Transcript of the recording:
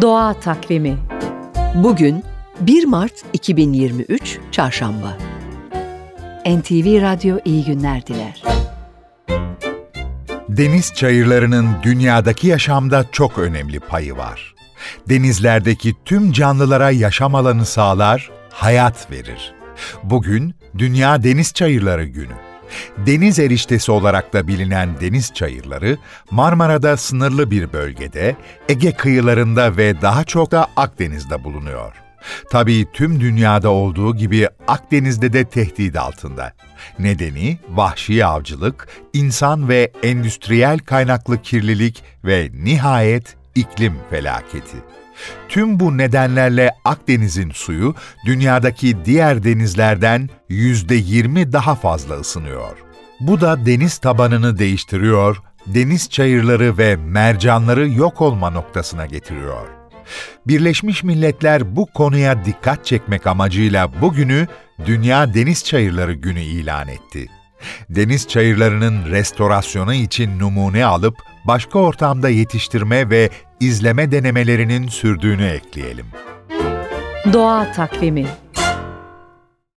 Doğa Takvimi Bugün 1 Mart 2023 Çarşamba NTV Radyo iyi günler diler. Deniz çayırlarının dünyadaki yaşamda çok önemli payı var. Denizlerdeki tüm canlılara yaşam alanı sağlar, hayat verir. Bugün Dünya Deniz Çayırları Günü. Deniz eriştesi olarak da bilinen deniz çayırları Marmara'da sınırlı bir bölgede, Ege kıyılarında ve daha çok da Akdeniz'de bulunuyor. Tabii tüm dünyada olduğu gibi Akdeniz'de de tehdit altında. Nedeni vahşi avcılık, insan ve endüstriyel kaynaklı kirlilik ve nihayet iklim felaketi. Tüm bu nedenlerle Akdeniz'in suyu dünyadaki diğer denizlerden %20 daha fazla ısınıyor. Bu da deniz tabanını değiştiriyor, deniz çayırları ve mercanları yok olma noktasına getiriyor. Birleşmiş Milletler bu konuya dikkat çekmek amacıyla bugünü Dünya Deniz Çayırları Günü ilan etti. Deniz çayırlarının restorasyonu için numune alıp başka ortamda yetiştirme ve izleme denemelerinin sürdüğünü ekleyelim. Doğa Takvimi